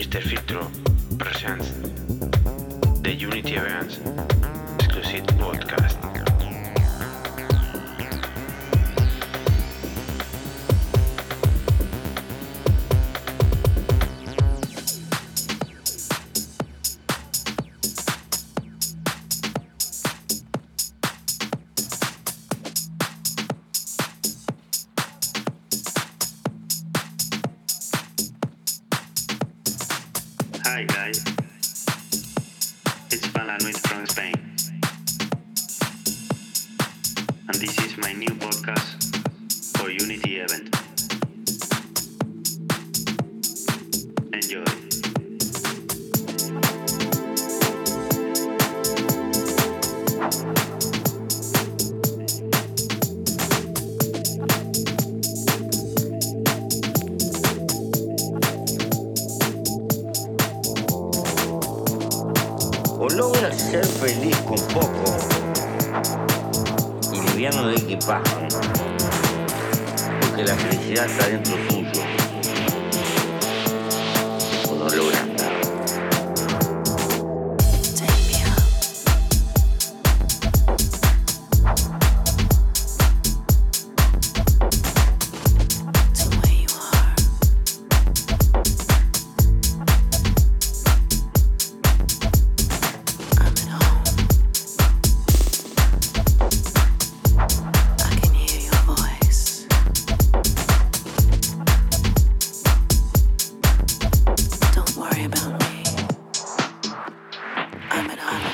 Mr. Filtro presents the Unity Events Exclusive Podcast. Phenomenon.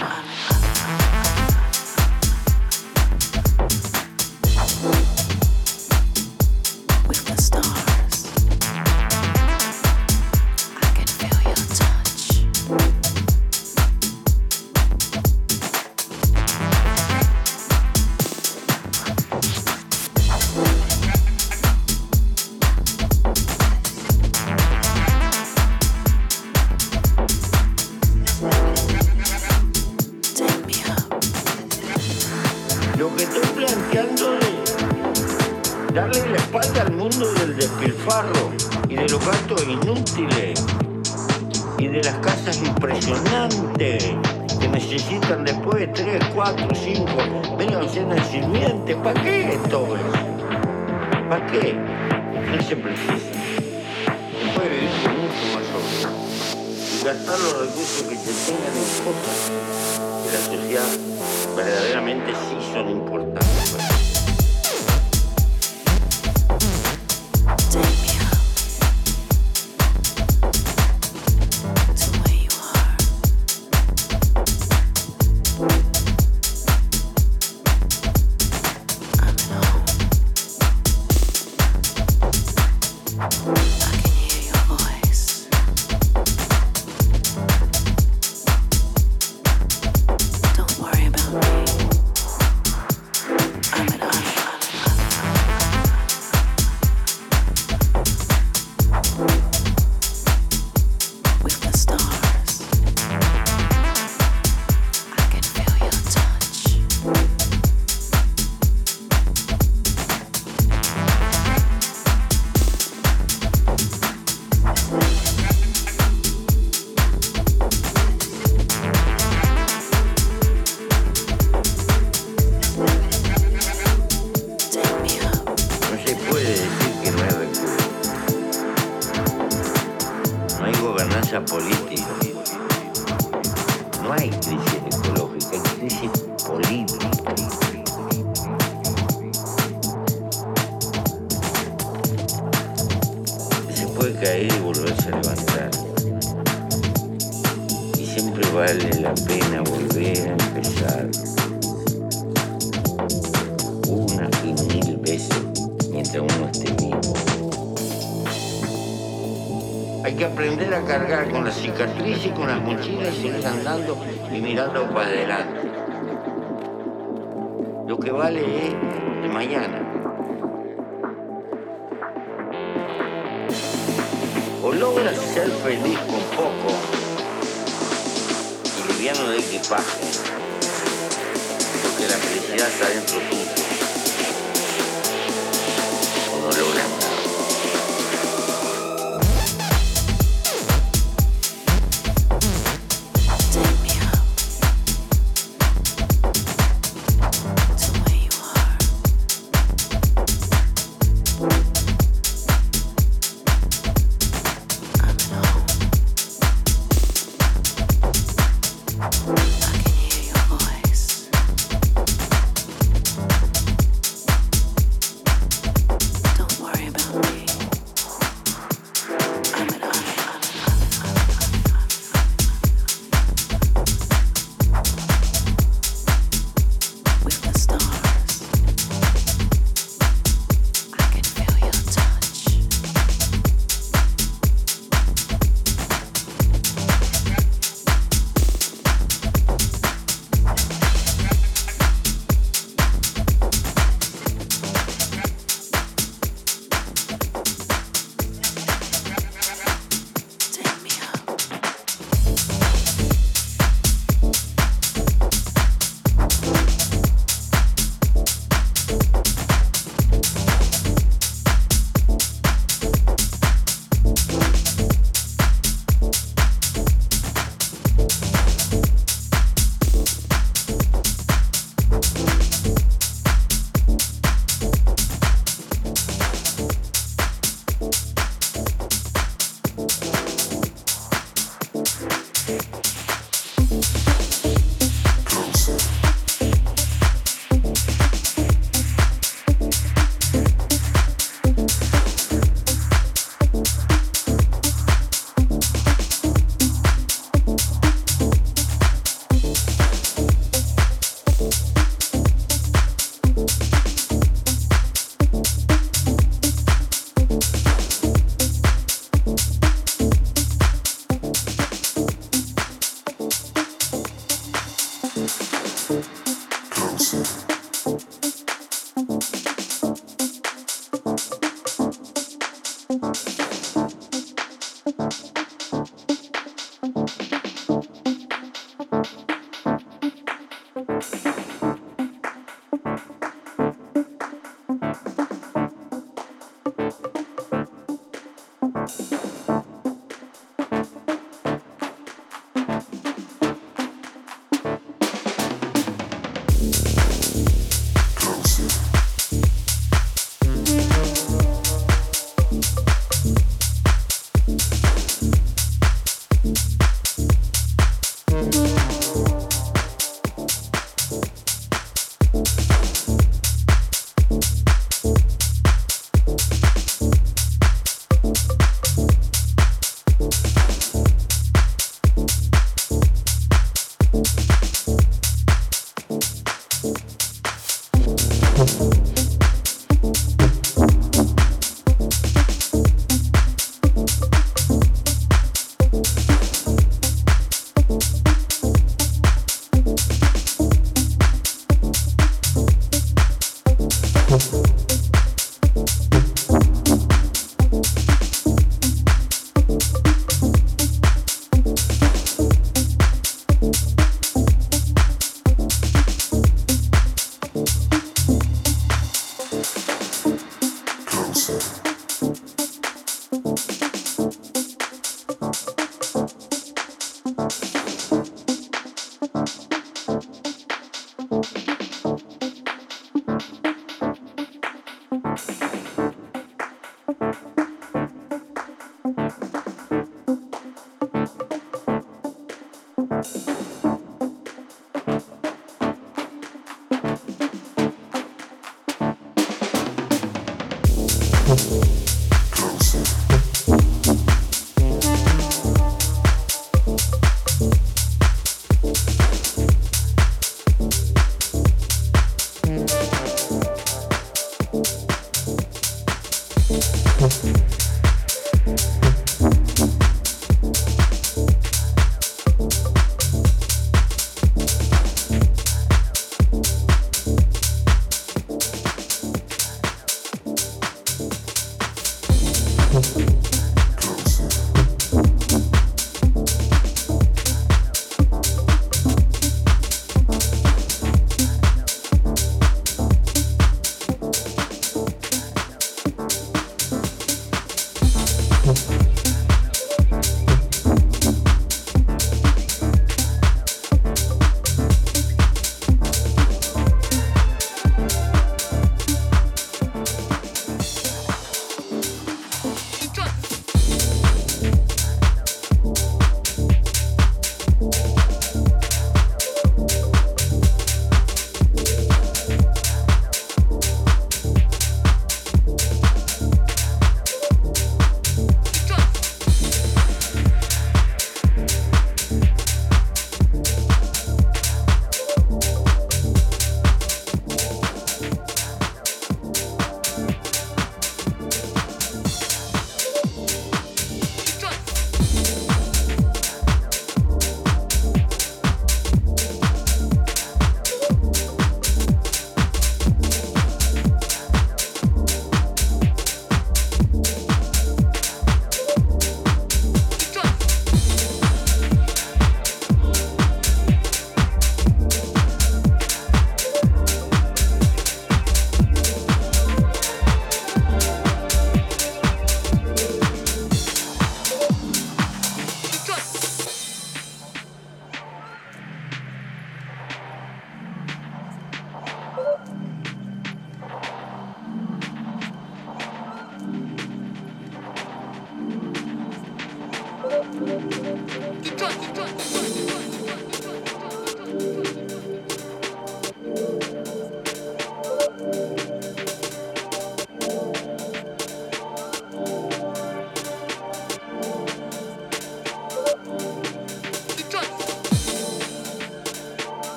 Park.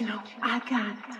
You know I got it?